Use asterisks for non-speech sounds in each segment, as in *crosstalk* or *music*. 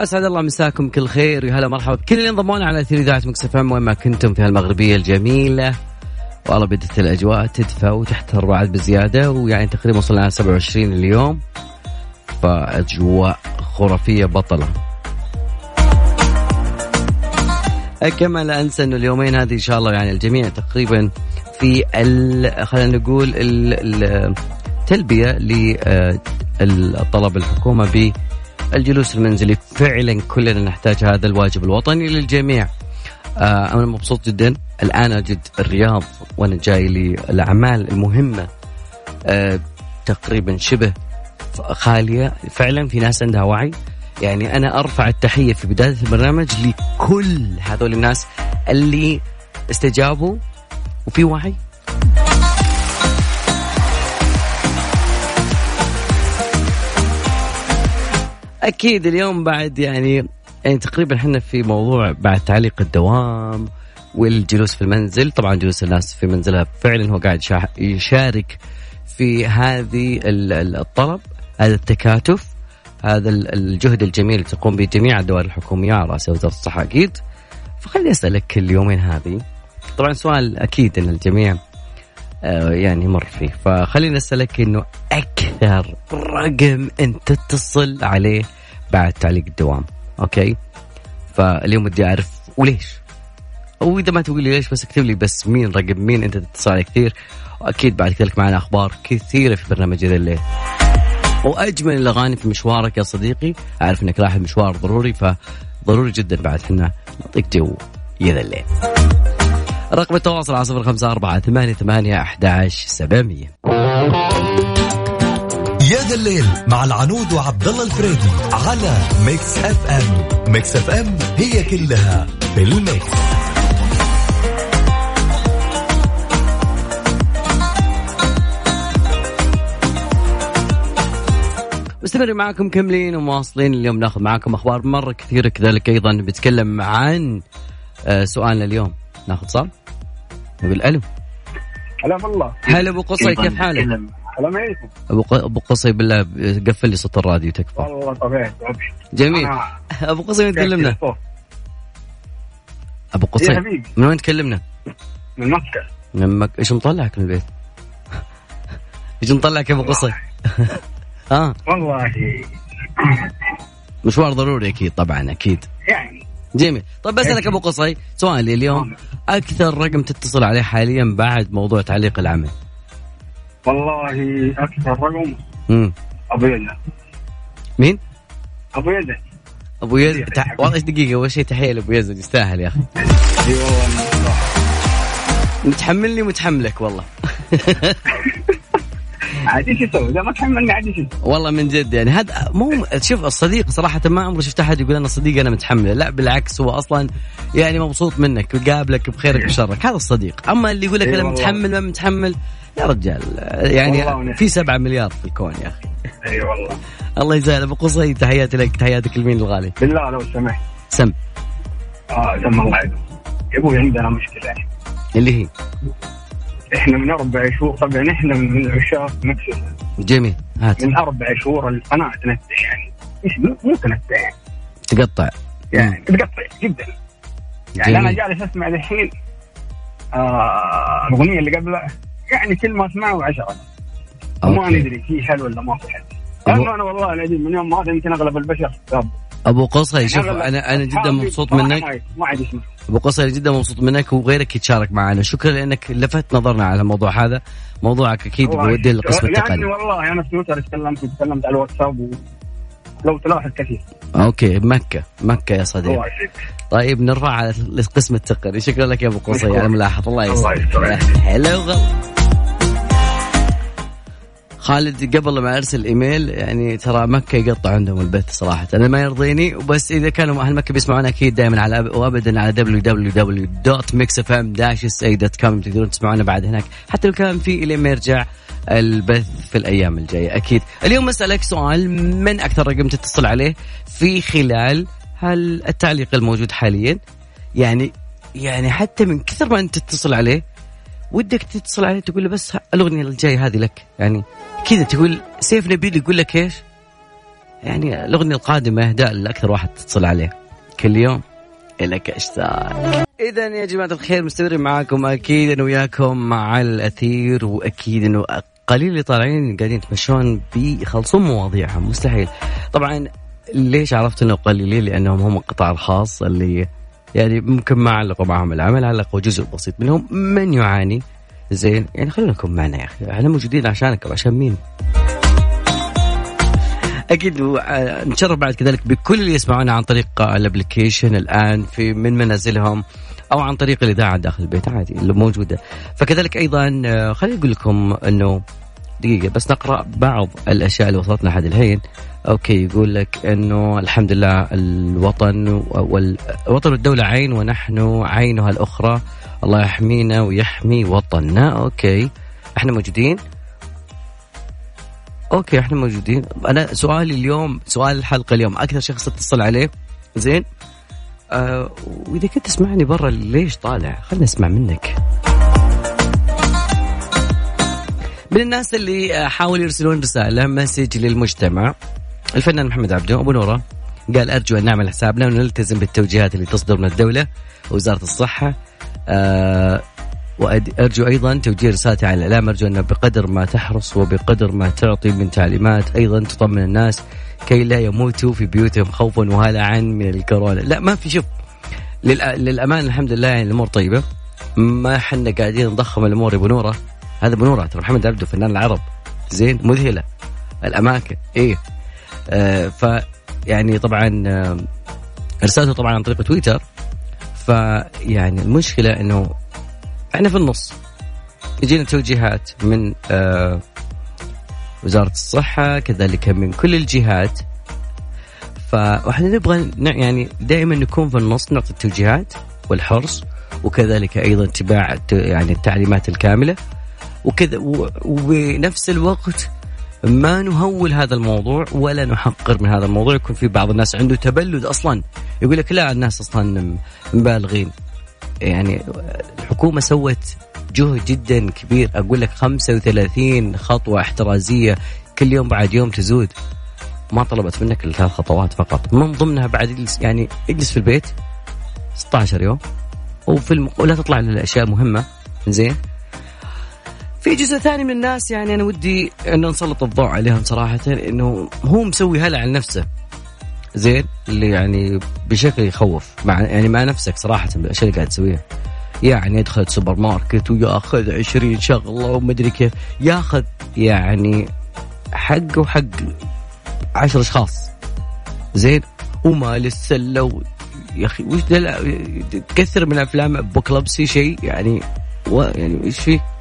أسعد الله مساكم كل خير ويا هلا مرحبا بكل اللي انضمونا على اثير إذاعة Mix FM وين ما كنتم في هالمغربية الجميلة. والله بدت الأجواء تدفى وتحتر بعد بزيادة ويعني تقريبا وصلنا على 27 اليوم. فأجواء خرافية بطلة. كما لا أنسى إنه اليومين هذه إن شاء الله يعني الجميع تقريبا في خلينا نقول التلبيه للطلب الحكومة بالجلوس المنزلي. فعلا كلنا نحتاج هذا الواجب الوطني للجميع. آه، أنا مبسوط جدا. الآن أجد الرياض وأنا جاي للأعمال المهمة. آه، تقريبا شبه خالية. فعلا في ناس عندها وعي. يعني أنا أرفع التحية في بداية البرنامج لكل هذول الناس اللي استجابوا وفي وعي. أكيد اليوم بعد يعني يعني تقريبا إحنا في موضوع بعد تعليق الدوام والجلوس في المنزل. طبعا جلوس الناس في منزلها فعلا هو قاعد يشارك في هذه الطلب هذا التكاتف هذا الجهد الجميل اللي تقوم به جميع الدوائر الحكومية على رأس وزارة الصحة أكيد. فخليني أسألك اليومين هذه طبعا سؤال أكيد إن الجميع يعني يمر فيه. فخليني أسألك إنه أكثر رقم أنت تتصل عليه بعد تعليق الدوام okay؟ فاليوم بدي أعرف وليش؟ أو إذا ما تقول لي ليش بس اكتب لي بس مين رقم مين أنت تتصل عليه كثير. وأكيد بعد كذلك معنا أخبار كثيرة في برنامج ذا الليل. وأجمل الأغاني في مشوارك يا صديقي أعرف إنك رايح المشوار ضروري فضروري جدا بعد إحنا نعطيك جو يا ذا الليل. رقم التواصل على صفر خمسة أربعة ثمانية ثمانية أحد سبعمية. يا ذا الليل مع العنود وعبد الله الفريدي على Mix FM. Mix FM هي كلها في ال mix. مستمر معكم كملين ومواصلين. اليوم ناخذ معكم أخبار مرة كثيرة كذلك أيضا بنتكلم عن آه، سؤالنا اليوم. ناخذ صال ألو هلا والله هلا أبو قصي كيف حالك؟ السلام عليكم. أبو أبو قصي بالله قفل لي صوت الراديو تكفى. والله طبيعي جميل. أبو قصي من تكلمنا؟ أبو قصي من وين تكلمنا؟ من مكة. من مكة إيش مطلعك من البيت؟ إيش مطلعك يا أبو قصي؟ آه والله. مشوار ضروري أكيد طبعا أكيد. يعني جميل. طيب بسألك ابو قصي سؤالي اليوم أكثر رقم تتصل عليه حاليا بعد موضوع تعليق العمل؟ والله أكثر رقم؟ امم أبو يزن مين؟ أبو يزن أبو يزن تح... والله دقيقة؟ أول شيء تحية لأبو يزن يستاهل يا أخي. أيوه متحملني متحملك والله. *laughs* عادي شو أسوي إذا ما تحملني عادي شو والله من جد يعني. هذا مو شوف الصديق صراحة ما عمري شفت أحد يقول أنا صديق أنا متحمله. لا بالعكس هو أصلا يعني مبسوط منك ويقابلك بخيرك وشرك. هذا الصديق. أما اللي يقول لك أنا متحمل ما متحمل يا رجال يعني في سبعة مليار في الكون يا أخي. اي والله. الله يجزاه أبو قصي تحياتي لك تحياتك لمين الغالي. بالله لو سمحت. سم. آه سم الله. يا أبوي عندنا مشكلة. اللي هي؟ إحنا من أربع شهور طبعا إحنا من عشاق مكسس جميل. هات. من أربع شهور القناة تنتهي يعني. مش مو تنتهي. يعني تقطع. يعني تقطع جدا. يعني جميل. أنا جالس أسمع الحين آه الأغنية اللي قبلها يعني كل ما اسمعه عشرة وما ندري في حل ولا ما في حل لأنه أنا والله العظيم من يوم ما يمكن أغلب البشر أبو قصي شوف أنا أنا جدا مبسوط منك. أبو قصي جدا مبسوط منك وغيرك يتشارك معنا. شكرا لأنك لفت نظرنا على الموضوع هذا. موضوعك أكيد بودي للقسم التقني. يعني والله أنا في تويتر تكلمت تكلمت على الواتساب و... لو تلاحظ كثير. okay مكة مكة يا صديقي. طيب نرفع على القسم التقني. شكرا لك يا أبو قصي على الملاحظة الله يسعدك *laughs* هلا وغلا. خالد قبل ما أرسل إيميل يعني ترى مكة يقطع عندهم البث صراحة. أنا ما يرضيني وبس إذا كانوا أهل مكة بيسمعونا أكيد دائما على وابدا على www.mixfm-sa.com تقدرون تسمعونا بعد هناك. حتى لو كان في إلين ما يرجع البث في الأيام الجاية أكيد. اليوم أسألك سؤال من أكثر رقم تتصل عليه في خلال هل التعليق الموجود حاليا؟ يعني يعني حتى من كثر ما أنت تتصل عليه ودك تتصل عليه تقول له بس الأغنية الجاية هذه لك. يعني كذا تقول سيف نبيل يقول لك إيش؟ يعني الأغنية القادمة اهداء لأكثر واحد تتصل عليه. كل يوم لك أشتاق. اذا يا جماعة الخير مستمرين معاكم أكيد أنا وياكم مع الأثير وأكيد أنه قليل اللي طالعين قاعدين يتمشون بيخلصون مواضيعهم مستحيل. طبعا ليش عرفت أنه قليلين؟ لأنهم هم القطاع الخاص اللي يعني ممكن ما علقوا معهم العمل علقوا جزء بسيط منهم من يعاني. زين يعني خلينا نكون معنا يا أخي. إحنا موجودين عشانك عشان مين أكيد نتشرف بعد كذلك بكل اللي يسمعونا عن طريق الابلكيشن الآن في من منازلهم أو عن طريق الإذاعة داخل البيت عادي اللي موجودة. فكذلك أيضا آه، خليني أقول لكم إنه دقيقة بس نقرأ بعض الأشياء اللي وصلتنا لحد الحين okay يقول لك أنه الحمد لله الوطن والوطن والدولة عين ونحن عينها الأخرى. الله يحمينا ويحمي وطننا. okay إحنا موجودين؟ okay إحنا موجودين. أنا سؤالي اليوم سؤال الحلقة اليوم أكثر شخص اتصل عليه. زين؟ آه وإذا كنت تسمعني برا ليش طالع؟ خلنا نسمع منك. من الناس اللي حاولوا يرسلون رسالة مسج للمجتمع. الفنان محمد عبده أبو نورة قال أرجو أن نعمل حسابنا ونلتزم بالتوجيهات اللي تصدر من الدولة ووزارة الصحة. أه وأرجو أيضا توجيه رسالتي على الإعلام أرجو أن بقدر ما تحرص وبقدر ما تعطي من تعليمات أيضا تطمن الناس كي لا يموتوا في بيوتهم خوفا وهلعا من الكورونا. لا ما في شوف للأمان الحمد لله يعني الأمور طيبة. ما إحنا قاعدين نضخم الأمور يا بنورة هذا بنورة ترى محمد عبده فنان العرب. زين مذهلة. الأماكن إيه. آه ف يعني طبعا آه رسالته طبعا عن طريق تويتر. فيعني المشكلة إنه إحنا في النص. يجينا توجيهات من آه وزارة الصحة كذلك من كل الجهات. فاحنا نبغى يعني دائما نكون في النص نعطي التوجيهات والحرص وكذلك أيضا اتباع يعني التعليمات الكاملة. وكذا وبنفس الوقت ما نهول هذا الموضوع ولا نحقر من هذا الموضوع. يكون في بعض الناس عنده تبلد أصلا. يقول لك لا الناس أصلا مبالغين. يعني الحكومة سوت جهد جدا كبير. أقول لك 35 خطوة احترازية كل يوم بعد يوم تزود. ما طلبت منك الثلاث خطوات فقط. من ضمنها بعد يعني اجلس في البيت 16 يوم. وفي. ولا تطلع للاشياء مهمة. زين؟ في جزء ثاني من الناس يعني أنا ودي انه نسلط الضوء عليهم صراحة إنه هو مسوي هلع على نفسه زين؟ اللي يعني بشكل يخوف. مع يعني مع نفسك صراحة بالأشياء اللي قاعد تسويها. يعني يدخل سوبر ماركت وياخذ 20 شغلة ومدري كيف. ياخذ يعني حقه وحق 10 أشخاص. زين؟ ومالي السله يا أخي وش تكثر من افلام apocalypse شيء يعني و يعني إيش فيه؟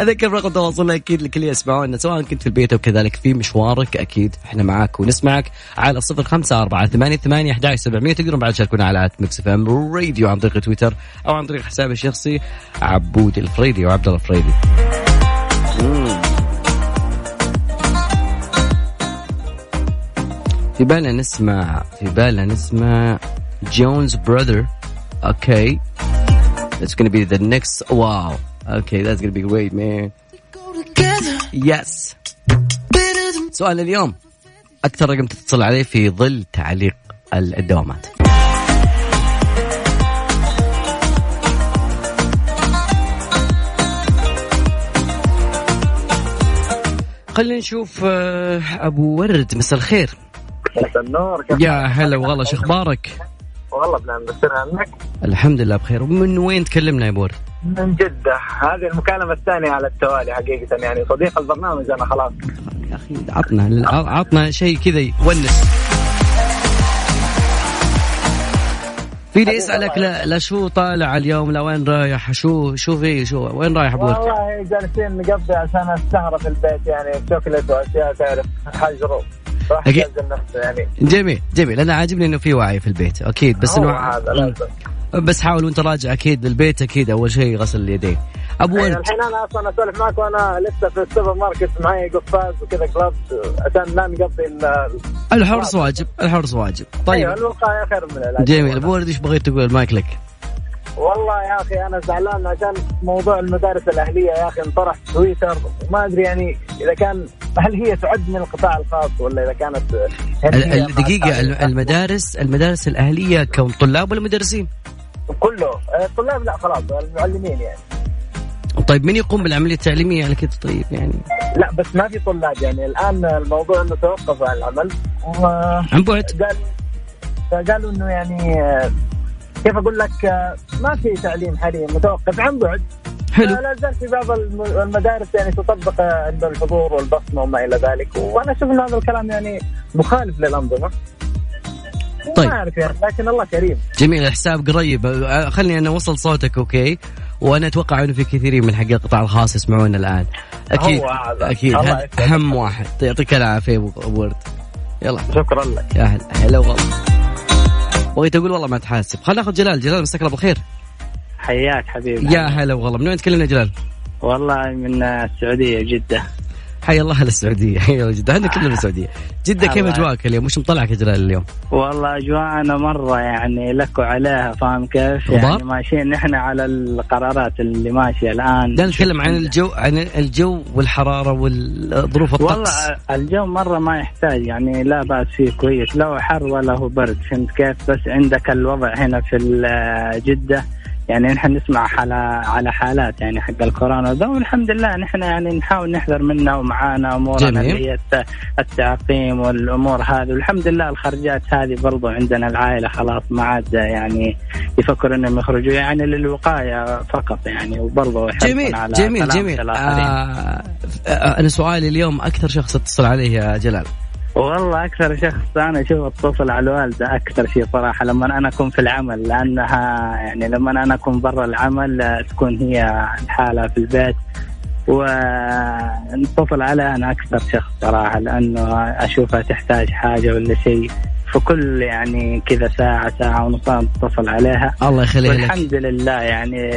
اذكر رقم تواصلنا؟ أكيد لكل يسمعونا سواء كنت في البيت أو كذلك في مشوارك أكيد إحنا معاك ونسمعك على صفر خمسة أربعة ثمانية ثمانية أحد سبعمية. تقدرون بعد تشاركونا على at Mix FM Radio عن طريق تويتر أو عن طريق حسابي الشخصي عبود الفريدي وعبد الله الفريدي. في بالنا نسمع في بالنا نسمع Jonas Brothers okay It's gonna be the next. Wow. Okay, that's gonna be great, man. Yes. سؤال اليوم أكثر رقم تتصل عليه في ظل تعليق الدوامات. خلينا نشوف آه، أبو ورد مساء الخير مساء النور يا هلا والله شو أخبارك؟ والله بنعم بخير عنك. الحمد لله بخير. ومن وين تكلمنا يا ابو ورد؟ من جدة. هذه المكالمة الثانية على التوالي حقيقة يعني. صديق البرنامج أنا خلاص. يا أخي عطنا عطنا شيء كذا يونس. في اللي يسألك لا, لا شو طالع اليوم؟ لا وين رايح؟ شو شو في؟ شو وين رايح ابو والله جالسين نقضي عشان السهرة في البيت يعني. شوكليت وأشياء تعرف حجر راح يعني جميل جميل. أنا عاجبني إنه في وعي في البيت أكيد. بس إنه هذا بس حاول وأنت راجع أكيد للبيت أكيد أول شيء غسل اليدين. أبو يعني الحين أنا أصلا أسولف معك وأنا لسه في السوبر ماركت معي قفاز وكذا gloves عشان لا نقضي ال- الحرص واجب الحرص واجب. أيوه طيب الوقاية خير من العلاج جميل. أبو ورد إيش بغيت تقول؟ المايك لك. والله يا أخي أنا زعلان عشان موضوع المدارس الأهلية يا أخي انطرح في تويتر. وما أدري يعني إذا كان هل هي تعد من القطاع الخاص ولا إذا كانت ال- المدارس المدارس الأهلية كون طلاب ولا مدرسين؟ كله. آه، الطلاب لا خلاص المعلمين يعني. طيب من يقوم بالعملية التعليمية على كده طيب يعني؟ لا بس ما في طلاب يعني. الآن الموضوع إنه توقف عن العمل. عن بعد. فقالوا إنه يعني آه، كيف أقول لك آه، ما في تعليم حاليا متوقف. عن بعد. حلو. لا زال في بعض الم- المدارس يعني تطبق عند الحضور والبصمة وما إلى ذلك وأنا أشوف إن هذا الكلام يعني مخالف للأنظمة. طيب. ما أعرف يعني لكن الله كريم. جميل الحساب قريب. أه، خلني أنا أوصل صوتك أوكي؟ وأنا أتوقع أنه في كثيرين من حق القطاع الخاص يسمعونا. أكيد. الله هذا يسعدك. أهم واحد. يعطيك العافية أبو أبو ورد. يلا. شكرا لك. يا هلا هلا والله. بغيت أقول والله ما تحاسب. خلينا ناخذ جلال. جلال مساك الله بالخير. حياك حبيبي. يا هلا والله من وين تكلمنا جلال؟ والله من السعودية جدة. حي الله للسعودية *laughs* حي الله جدة. إحنا كلنا من السعودية جدة كيف الله. أجواءك اليوم؟ وش مطلعك يا جلال اليوم؟ والله أجواءنا مرة يعني لك وعليها فاهم كيف؟ يعني ماشيين نحن على القرارات اللي ماشية الآن. لا نتكلم عن الجو عن الجو والحرارة والظروف الطقس والله الجو مرة ما يحتاج يعني لا بأس فيه كويس. لا هو حر ولا هو برد فهمت كيف؟ بس عندك الوضع هنا في جدة. يعني نحن نسمع على على حالات يعني حق الكورونا ده والحمد لله نحن يعني نحاول نحذر منها ومعانا امورنا. اللي هي الت- التعقيم والأمور هذه والحمد لله الخرجات هذه برضو عندنا العائلة خلاص ما عاد يعني يفكروا إنهم يخرجوا يعني للوقاية فقط يعني وبرضو جميل على جميل جميل. آه آه، أنا سؤالي اليوم أكثر شخص اتصل عليه يا جلال والله أكثر شخص أنا أشوف اتصل على الوالدة أكثر شيء صراحة لما أنا أكون في العمل لأنها يعني لما أنا أكون برا العمل تكون هي الحالة في البيت. ونتصل عليها أنا أكثر شخص صراحة لأنه أشوفها تحتاج حاجة ولا شيء في يعني كذا ساعة ساعة ونص أتصل عليها. الله يخليها لك. والحمد لله يعني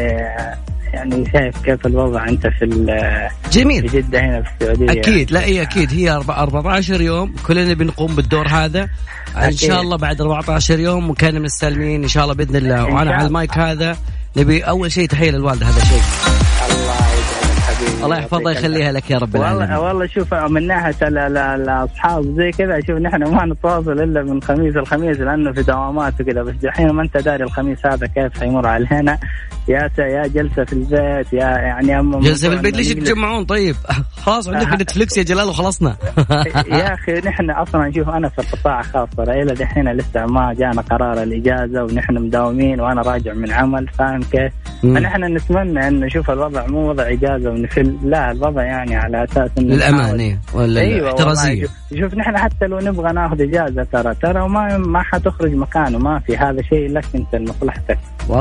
يعني شايف كيف الوضع أنت في ال- في جميل جدة هنا في السعودية؟ أكيد. لا هي أكيد. هي أربع- 14 يوم. كلنا بنقوم بالدور هذا. إن أكيد. شاء الله بعد 14 يوم وكان مستلمين إن شاء الله بإذن الله. وأنا على. المايك هذا نبي أول شيء تحية للوالده هذا شيء. الله يحفظها يعطيك يخليها لك يا رب والله العالمين. والله شوف من ناحية ال- ال- الأصحاب زي كذا شوف نحن ما نتواصل إلا من خميس الخميس لأنه في دوامات وكذا بس دحين ما أنت داري الخميس هذا كيف حيمر علينا؟ يا يا جلسة في البيت يا يعني جلسة في البيت ليش تتجمعون طيب. *laughs* خلاص عندك *laughs* نتفلكس يا جلال وخلصنا. *laughs* يا أخي نحن أصلا شوف أنا في القطاع الخاص ترى إلى دحين لسه ما جانا قرار الإجازة ونحن مداومين وأنا راجع من عمل فاهم كيف؟ فنحن نتمنى إنه نشوف الوضع مو وضع إجازة ونفل. لا الوضع يعني على أساس إنه للأمان نحاول- إيه، ولا الاحترازيه والله. شوف- نحن حتى لو نبغى ناخذ إجازة ترى ترى ما ما حتخرج مكانه ما في هذا شيء لك أنت لمصلحتك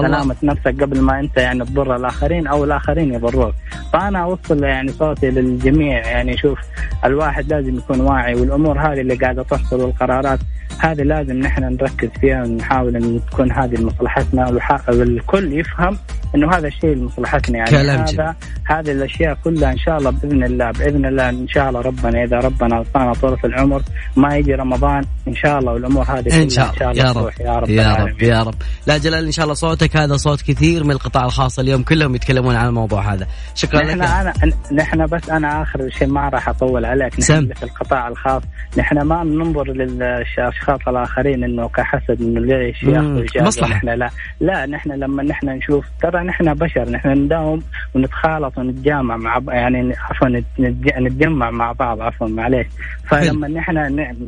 سلامة نفسك قبل ما أنت يعني تضر الآخرين أو الآخرين يضروك فأنا أوصل يعني صوتي للجميع يعني شوف الواحد لازم يكون واعي والأمور هذه اللي قاعدة تحصل والقرارات هذه لازم نحن نركز فيها ونحاول إن تكون هذه لمصلحتنا والكل يفهم إنه هذا الشيء لمصلحتنا يعني. كلام جميل. هذا هذه الأشياء كلها إن شاء الله بإذن الله بإذن الله إن شاء الله ربنا إذا ربنا أعطانا طول العمر ما يجي رمضان إن شاء الله والأمور هذه إن شاء الله. يا رب. يا رب يا. رب يا رب. لا جلال إن شاء الله صوتك هذا صوت كثير من القطاع الخاص اليوم كلهم يتكلمون عن الموضوع هذا. شكرا نحن لك انا نحن بس أنا آخر شيء ما راح أطول عليك. نحن سم. في القطاع الخاص. نحن ما ننظر للأشخاص الآخرين إنه كحسد إنه ليش اجازه مصلحة. نحن لا. لا نحن لما نحن نشوف ترى نحن بشر نحن نداوم ونتخالط ونتجامع مع ب- يعني عفوا نتج- نتجمع مع بعض عفوا معليش. فلما نحن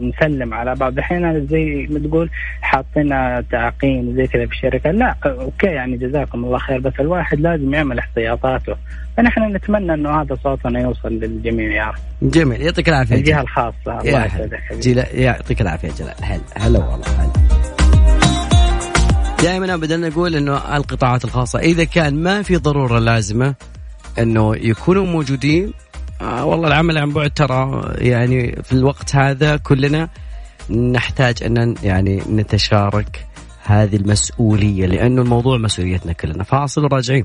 نسلم على بعض الحين زي ما تقول حاطين تعقيم زي كذا في الشركة. لا أوكي يعني جزاكم الله خير بس الواحد لازم يعمل احتياطاته. فنحن نتمنى إنه هذا صوتنا يوصل للجميع يا رب. جميل يعطيك العافية الجهة. الخاصة. الله. يسعدك يعطيك العافية جلال. هلا هلا والله هلا. دائما ابدا نقول إنه القطاعات الخاصة إذا كان ما في ضرورة لازمة إنه يكونوا موجودين آه والله العمل عن بعد ترى يعني في الوقت هذا كلنا نحتاج أن يعني نتشارك هذه المسؤولية لأنه الموضوع مسؤوليتنا كلنا. فاصل وراجعين.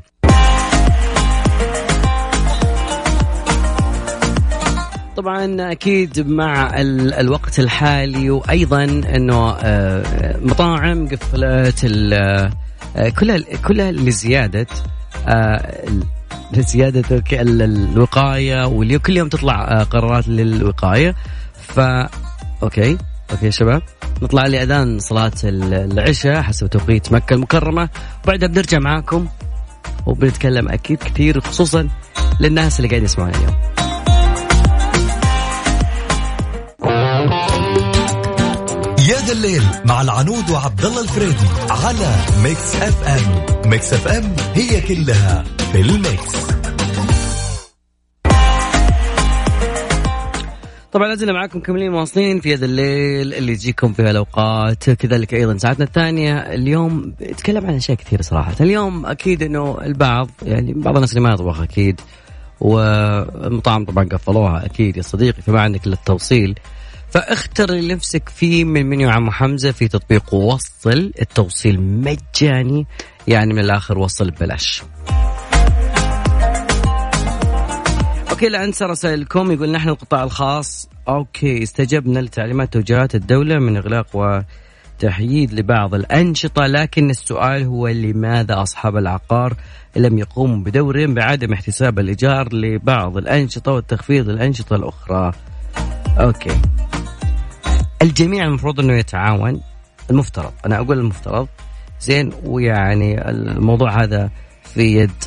طبعا أكيد مع ال الوقت الحالي وأيضا إنه آه، مطاعم قفلت آه، كلها كلها لزياده آه، لزياده الوقاية واللي كل يوم تطلع قرارات للوقاية. ف okay okay شباب. نطلع لأذان صلاة العشاء حسب توقيت مكة المكرمة. وبعدها بنرجع معاكم وبنتكلم أكيد كثير خصوصا للناس اللي قاعدين يسمعونا اليوم. الليل مع العنود وعبد الله الفريدي على Mix FM. Mix FM هي كلها في ال mix. طبعا لازلنا معاكم كملين مواصلين في هذا الليل اللي يجيكم في هالأوقات. كذلك أيضا ساعتنا الثانية. اليوم نتكلم عن أشياء كثيرة صراحة. اليوم أكيد إنه البعض يعني بعض الناس اللي ما يطبخ أكيد والمطاعم طبعا قفلوها أكيد يا صديقي فما عندك إلا التوصيل. فاختر اللي نفسك فيه من منيو عمو حمزة في تطبيق وصل التوصيل مجاني يعني من الآخر وصل ببلاش. okay لا أنسى رسائلكم. يقول نحن القطاع الخاص. okay استجبنا لتعليمات توجيهات الدولة من إغلاق وتحييد لبعض الأنشطة لكن السؤال هو لماذا أصحاب العقار لم يقوموا بدورهم بعدم احتساب الإيجار لبعض الأنشطة والتخفيض الأنشطة الأخرى؟ أوكي. الجميع المفروض إنه يتعاون المفترض أنا أقول المفترض. زين ويعني الموضوع هذا في يد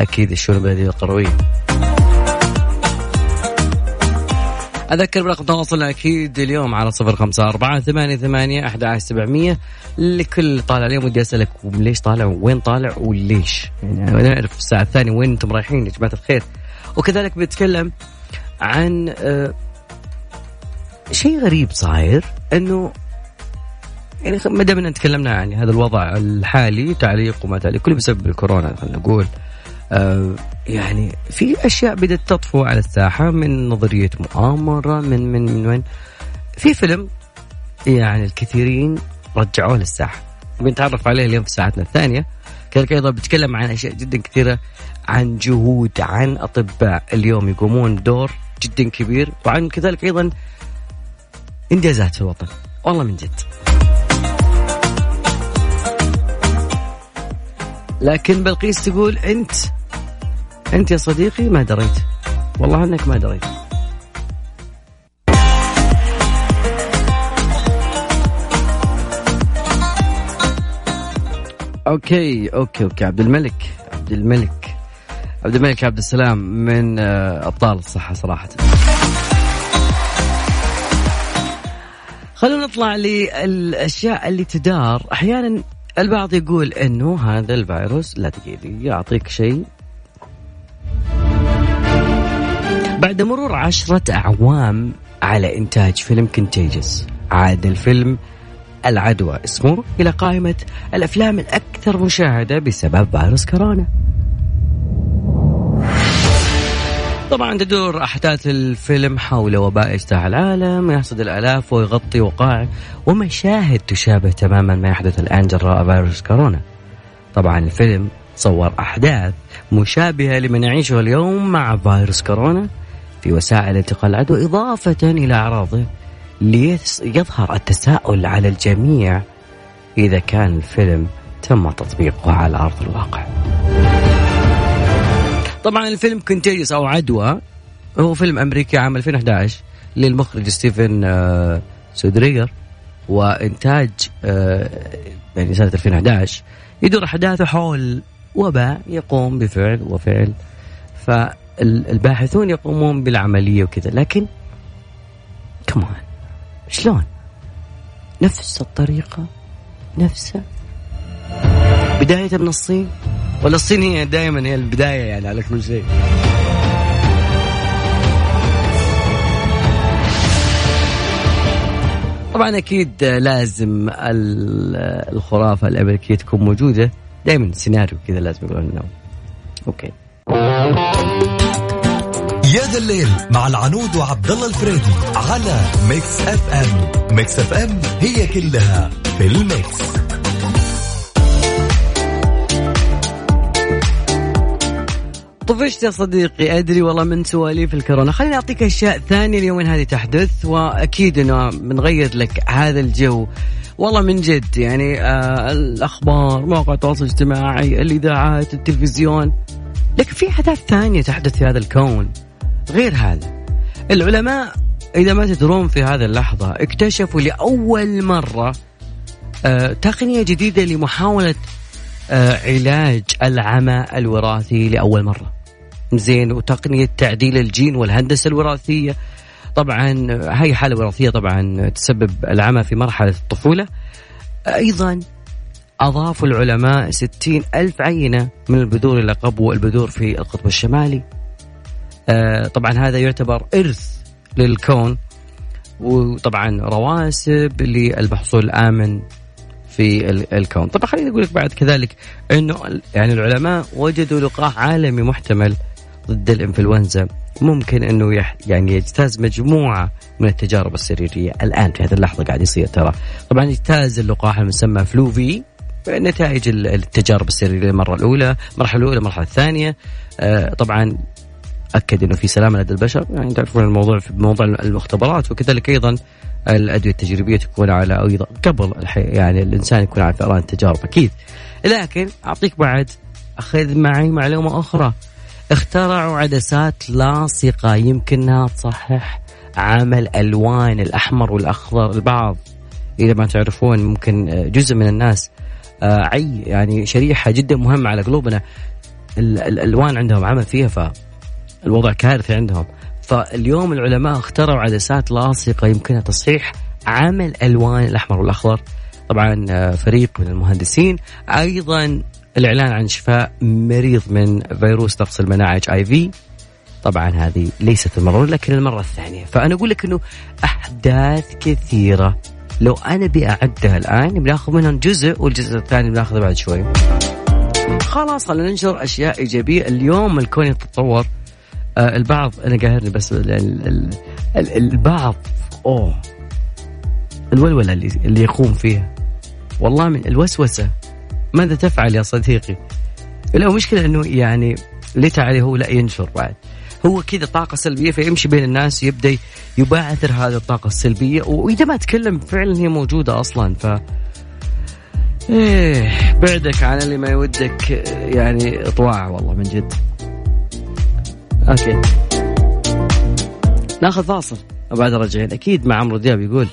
أكيد الشؤون البلدية القرويه أذكر برقم تواصلنا أكيد اليوم على صفر خمسة أربعة ثمانية ثمانية أحد عشر سبعمية. لكل طالع اليوم ودي أسألك ليش طالع؟ وين طالع؟ وليش؟ يعني نعرف الساعة الثانية وين أنتم رايحين يا جماعة الخير. وكذلك بنتكلم عن آه شيء غريب صاير إنه يعني ما دام تكلمنا عن هذا الوضع الحالي تعليق وما تعليق كله بسبب الكورونا خلينا نقول. آه يعني في أشياء بدأت تطفو على الساحة من نظرية مؤامرة من من من وين؟ في فيلم يعني الكثيرين رجعوه للساحة. بنتعرف عليه اليوم في ساعتنا الثانية. كذلك أيضا بتكلم عن أشياء جدا كثيرة عن جهود عن أطباء اليوم يقومون بدور جدا كبير وعن كذلك أيضا انجازات في الوطن. والله من جد. لكن بلقيس تقول أنت أنت يا صديقي ما دريت. والله أنك ما دريت. okay okay okay. عبد الملك عبد الملك. عبد الملك عبد السلام من آه، أبطال الصحة صراحة. خلونا نطلع للأشياء اللي تدار. أحيانا البعض يقول إنه هذا الفيروس لا دقيقه يعطيك شيء. بعد مرور عشرة أعوام على إنتاج فيلم Contagious عاد الفيلم العدوى. اسمه إلى قائمة الأفلام الأكثر مشاهدة بسبب فيروس كورونا. طبعا تدور أحداث الفيلم حول وباء اجتاح العالم يحصد الآلاف ويغطي وقائع ومشاهد تشابه تماما ما يحدث الآن جراء فيروس كورونا. طبعا الفيلم صور أحداث مشابهة لما نعيشه اليوم مع فيروس كورونا في وسائل انتقال العدوى إضافة إلى أعراضه ليظهر التساؤل على الجميع إذا كان الفيلم تم تطبيقه على أرض الواقع. طبعا الفيلم Contagious أو عدوى هو فيلم أمريكي عام 2011 للمخرج ستيفن آه، سودربرغ وإنتاج آه، يعني سنة 2011 يدور أحداثه حول وباء يقوم بفعل وفعل فالباحثون يقومون بالعملية وكذا. لكن كمان شلون؟ نفس الطريقة نفسها بداية من الصين. ولا الصين هي دائما هي البداية يعني على كل شيء. طبعا أكيد لازم الخرافة الأمريكية تكون موجودة. دائما سيناريو كذا لازم يقولون لنا أوكي. يا ذا الليل مع العنود وعبد الله الفريدي على Mix FM. Mix FM هي كلها في ال mix. طفشت يا صديقي. أدري والله من سواليف الكورونا. خليني أعطيك أشياء ثانية اليومين هذه تحدث وأكيد إنه بنغير لك هذا الجو. والله من جد يعني آه الأخبار مواقع التواصل الاجتماعي الإذاعات التلفزيون. لكن في أحداث ثانية تحدث في هذا الكون. غير هذا العلماء إذا ما تدرون في هذه اللحظة اكتشفوا لأول مرة آه تقنية جديدة لمحاولة آه علاج العمى الوراثي لأول مرة. زين وتقنية تعديل الجين والهندسة الوراثية. طبعا هي حالة وراثية طبعا تسبب العمى في مرحلة الطفولة. أيضا أضافوا العلماء ستين ألف عينة من البذور اللي قبوا البذور في القطب الشمالي. آه طبعا هذا يعتبر إرث للكون وطبعا رواسب للمحصول الآمن في الكون. طبعا خليني أقول لك بعد كذلك أنه يعني العلماء وجدوا لقاح عالمي محتمل ضد الإنفلونزا ممكن أنه يعني يجتاز مجموعة من التجارب السريرية الآن في هذه اللحظة قاعد يصير ترى. طبعا يجتاز اللقاح المسمى فلوفي نتائج التجارب السريرية المره الأولى، المرحلة الأولى، المرحلة الثانية. آه، طبعا أكد إنه في سلامة لدى البشر يعني تعرفون الموضوع في موضوع المختبرات وكذلك أيضا الأدوية التجريبية تكون على أيضا قبل يعني الإنسان يكون على فئران التجارب أكيد. لكن أعطيك بعد أخذ معي معلومة أخرى. اخترعوا عدسات لاصقة يمكنها تصحح عمل ألوان الأحمر والأخضر البعض. إذا ما تعرفون ممكن جزء من الناس آه، عي يعني شريحة جدا مهمة على قلوبنا. الألوان عندهم عمل فيها فالوضع كارثي عندهم. فاليوم العلماء اخترعوا عدسات لاصقة يمكنها تصحيح عمل ألوان الأحمر والأخضر. طبعا آه، فريق من المهندسين أيضا الإعلان عن شفاء مريض من فيروس نقص المناعه اتش اي في طبعا هذه ليست المرة لكن المرة الثانية. فأنا أقول لك إنه أحداث كثيرة. لو أنا أبي أعدها الآن بناخذ منهم جزء والجزء الثاني بناخذه بعد شوي. خلاص خلينا ننشر أشياء إيجابية. اليوم الكون يتطور. آه البعض أنا قاهرني بس ال ال ال البعض. أوه. الولولة اللي, اللي يقوم فيها. والله من الوسوسة. ماذا تفعل يا صديقي؟ لا مشكلة إنه يعني ليت عليه هو لا ينشر بعد. هو كذا طاقة سلبية فيمشي بين الناس يبدأ يبعثر هذه الطاقة السلبية وإذا ما تكلم فعلا هي موجودة أصلا ف إيه بعدك عن اللي ما يودك يعني طواع والله من جد. أوكي. ناخذ فاصل وبعد راجعين أكيد مع عمرو دياب يقول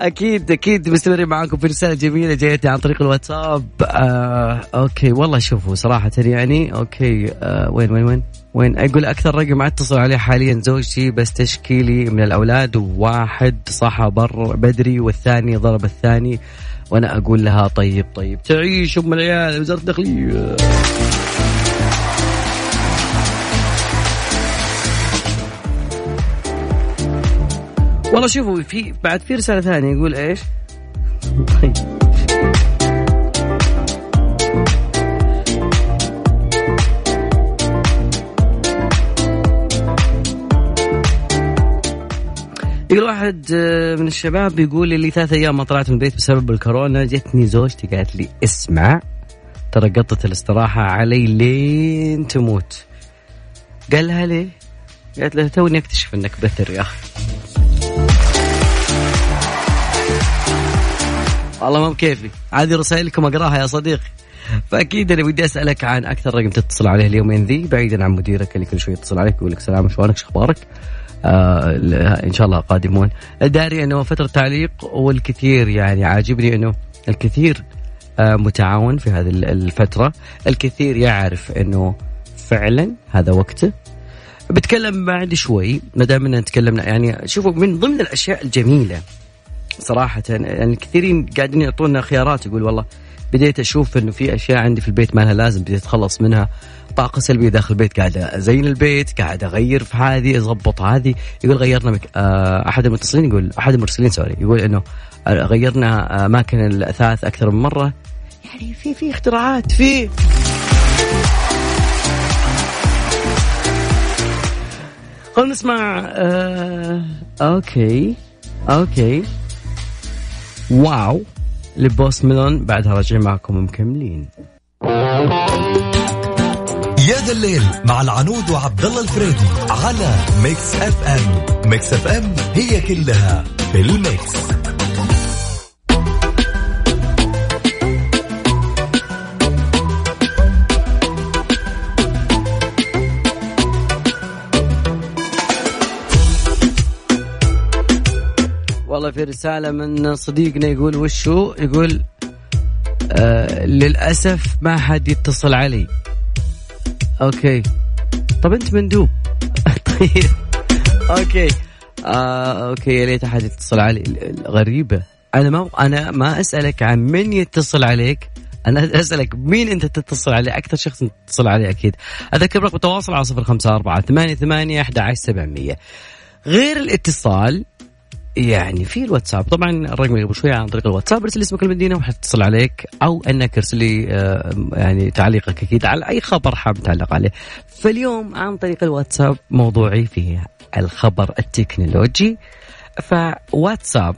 أكيد أكيد مستمرين معاكم في رسالة جميلة جايتني عن طريق الواتساب. آه okay والله شوفوا صراحة يعني okay آه وين وين وين؟ وين؟ أقول أكثر رقم أتصل عليه حاليا زوجتي بس تشكي لي من الأولاد وواحد صحى بر بدري والثاني ضرب الثاني وأنا أقول لها طيب طيب. تعيش أم العيال وزارة الداخلية. والله شوفوا في بعد في رسالة ثانية يقول إيش؟ طيب يقول واحد آه، من الشباب يقول لي ثلاث أيام ما طلعت من البيت بسبب الكورونا جتني زوجتي قالت لي اسمع ترى قطة الاستراحة علي لين تموت قال لها ليه؟ قالت له توني أكتشف إنك بتر يا أخي والله ما بكيفي. هذه رسائلكم أقراها يا صديقي. فأكيد أنا بدي أسألك عن أكثر رقم تتصل عليه اليومين ذي بعيدا عن مديرك اللي كل شوي يتصل عليك ويقول لك سلام شلونك؟ أخبارك؟ آه إن شاء الله قادمون داري إنه فترة تعليق والكثير يعني عاجبني إنه الكثير آه متعاون في هذه الفترة. الكثير يعرف إنه فعلا هذا وقته. بتكلم بعد شوي ما دام تكلمنا يعني شوفوا من ضمن الأشياء الجميلة صراحة يعني الكثيرين قاعدين يعطونا خيارات يقول والله بديت أشوف إنه في أشياء عندي في البيت ما لها لازم بديت أتخلص منها. طاقة سلبية داخل البيت قاعد أزين البيت قاعد أغير في هذه أضبط هذه. يقول غيرنا مك... آه، أحد المتصلين يقول أحد المرسلين سوري يقول إنه غيرنا أماكن الأثاث أكثر من مرة. يعني في في اختراعات في. خلينا نسمع آه... okay okay. Wow ل Post Malone بعدها راجعين معكم مكملين. يا ذا الليل مع العنود وعبد الله الفريدي على Mix FM. Mix FM هي كلها في ال mix. والله في رسالة من صديقنا يقول وشو؟ يقول آه للأسف ما حد يتصل علي. okay. طب أنت مندوب *laughs* طيب. okay. آه okay يا ليت أحد يتصل علي. غريبة. أنا ما أنا ما أسألك عن من يتصل عليك. أنا أسألك مين أنت تتصل عليه؟ أكثر شخص تتصل عليه أكيد. أذكر رقم التواصل على صفر خمسة أربعة ثمانية ثمانية أحد عشر سبعمية. غير الاتصال يعني في الواتساب. طبعا الرقم قبل شوي عن طريق الواتساب ارسل اسمك المدينة وحتصل عليك أو إنك ارسل لي يعني تعليقك أكيد على أي خبر حاب تعلق عليه. فاليوم عن طريق الواتساب موضوعي فيه الخبر التكنولوجي. فواتساب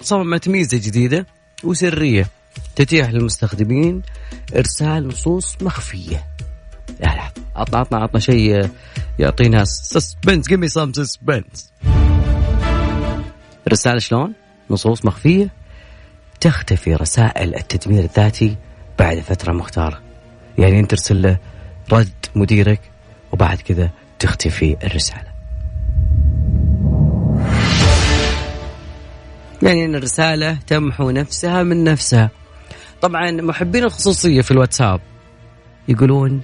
صممت ميزة جديدة وسرية تتيح للمستخدمين إرسال نصوص مخفية. لا لا عطنا عطنا عطنا شيء يعطينا suspense give me some suspense رسالة شلون؟ نصوص مخفية. تختفي رسائل التدمير الذاتي بعد فترة مختارة يعني أنت ترسل له رد مديرك وبعد كذا تختفي الرسالة. يعني أن الرسالة تمحو نفسها من نفسها. طبعا محبين الخصوصية في الواتساب يقولون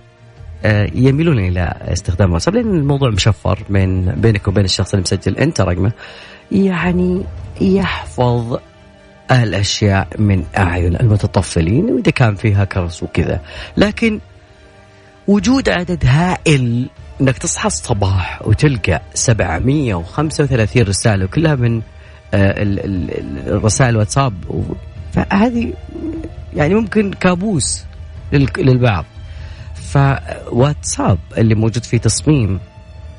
آه، يميلون إلى استخدام الواتساب لأن الموضوع مشفر بين بينك وبين الشخص اللي مسجل. أنت رقمه. يعني يحفظ الأشياء من أعين المتطفلين وإذا كان فيها كرس وكذا. لكن وجود عدد هائل إنك تصحى الصباح وتلقى 735 رسالة وكلها من آه، الرسائل الواتساب فهذه يعني ممكن كابوس للبعض. فواتساب اللي موجود فيه تصميم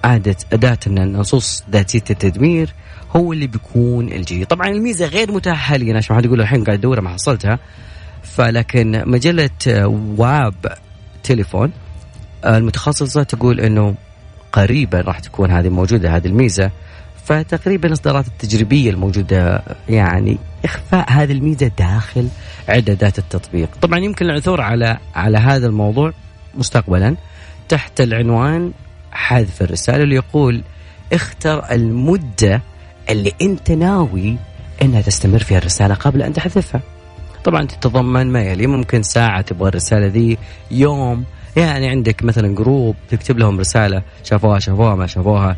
عادة أداة النصوص ذاتية التدمير هو اللي بيكون الجديد طبعا الميزة غير متاحة حاليا عشان حد يقول الحين قاعد أدورها ما حصلتها. فلكن مجلة واب تليفون المتخصصة تقول أنه قريبا راح تكون هذه موجودة هذه الميزة. فتقريبا الإصدارات التجريبية الموجودة يعني إخفاء هذه الميزة داخل اعدادات التطبيق، طبعا يمكن العثور على على هذا الموضوع مستقبلا تحت العنوان حذف الرسالة اللي يقول اختر المدة اللي أنت ناوي إنها تستمر فيها الرسالة قبل أن تحذفها. طبعا تتضمن ما يلي ممكن ساعة تبغى الرسالة ذي يوم. يعني عندك مثلا جروب تكتب لهم رسالة شافوها شافوها ما شافوها.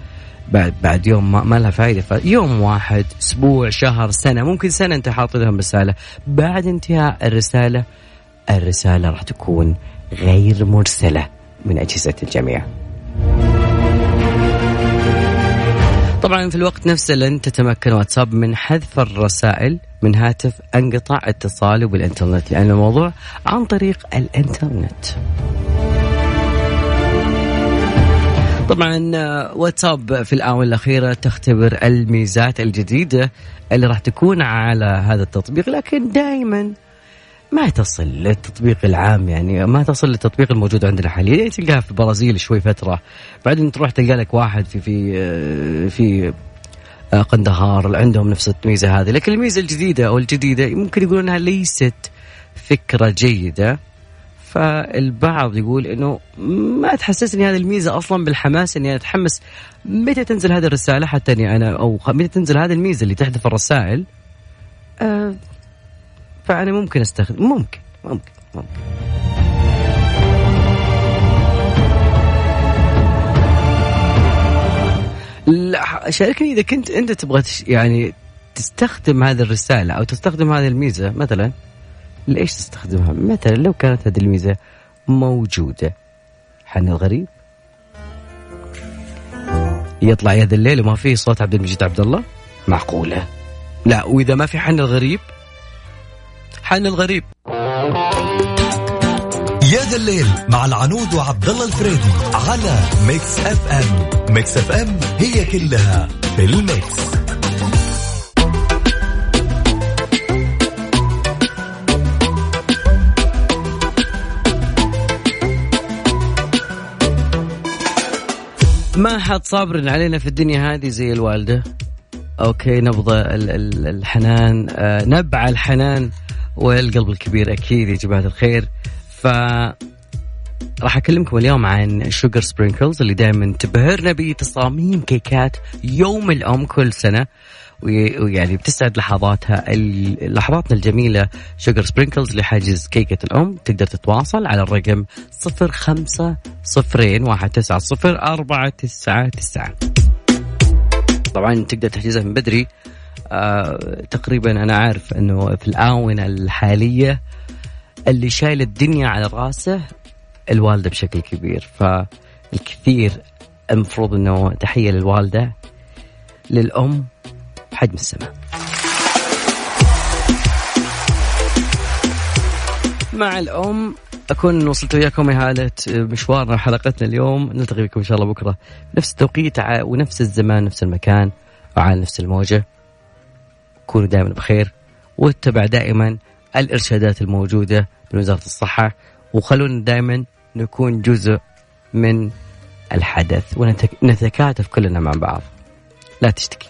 بعد بعد يوم ما, ما لها فائده فيوم واحد أسبوع شهر سنة ممكن سنة أنت حاط لهم رسالة. بعد انتهاء الرسالة الرسالة راح تكون غير مرسلة من أجهزة الجميع. طبعا في الوقت نفسه لن تتمكن واتساب من حذف الرسائل من هاتف انقطع اتصاله بالإنترنت لأن الموضوع عن طريق الإنترنت. طبعا واتساب في الآونة الأخيرة تختبر الميزات الجديدة اللي راح تكون على هذا التطبيق لكن دائما ما تصل للتطبيق العام يعني ما تصل للتطبيق الموجود عندنا حاليا. تلقاها في البرازيل شوي فترة بعدين تروح تلقى لك واحد في في آه، في آه، قندهار عندهم نفس الميزة هذه. لكن الميزة الجديدة أو الجديدة ممكن يقولون إنها ليست فكرة جيدة. فالبعض يقول إنه ما تحسسني هذه الميزة أصلا بالحماس إني أتحمس. متى تنزل هذه الرسالة؟ حتى إني أنا أو متى تنزل هذه الميزة اللي تحذف الرسائل؟ أه فأنا ممكن أستخدم ممكن ممكن ممكن. لا شاركني إذا كنت أنت تبغى يعني تستخدم هذه الرسالة أو تستخدم هذه الميزة مثلا ليش تستخدمها؟ مثلا لو كانت هذه الميزة موجودة. حن الغريب؟ يطلع يا ذا الليل وما فيه صوت عبد المجيد عبد الله؟ معقولة؟ لا وإذا ما في حن الغريب حن الغريب. يا ذا الليل مع العنود وعبد الله الفريدي على Mix FM. Mix FM هي كلها في ال mix. ما حد صابر علينا في الدنيا هذه زي الوالدة. okay نبضة الحنان آه، نبع الحنان. والقلب الكبير أكيد يا جماعة الخير. ف راح أكلمكم اليوم عن Sugar Sprinkles اللي دائما تبهرنا بتصاميم كيكات يوم الأم كل سنة. ويعني بتسعد لحظاتها لحظاتنا الجميلة Sugar Sprinkles لحجز كيكة الأم. تقدر تتواصل على الرقم صفر خمسة صفرين واحد تسعة صفر أربعة تسعة تسعة. طبعا تقدر تحجزها من بدري. تقريبا أنا عارف أنه في الآونة الحالية اللي شايل الدنيا على رأسه الوالدة بشكل كبير. فالكثير المفروض أنه تحية للوالدة للأم حجم السماء. مع الأم أكون وصلت وياكم إهالة مشوارنا حلقتنا اليوم. نلتقي بكم إن شاء الله بكرة. نفس التوقيت ونفس الزمان نفس المكان وعلى نفس الموجة. كونوا دائما بخير واتبع دائما الإرشادات الموجودة من وزارة الصحة وخلونا دائما نكون جزء من الحدث ونتكاتف كلنا مع بعض. لا تشتكي.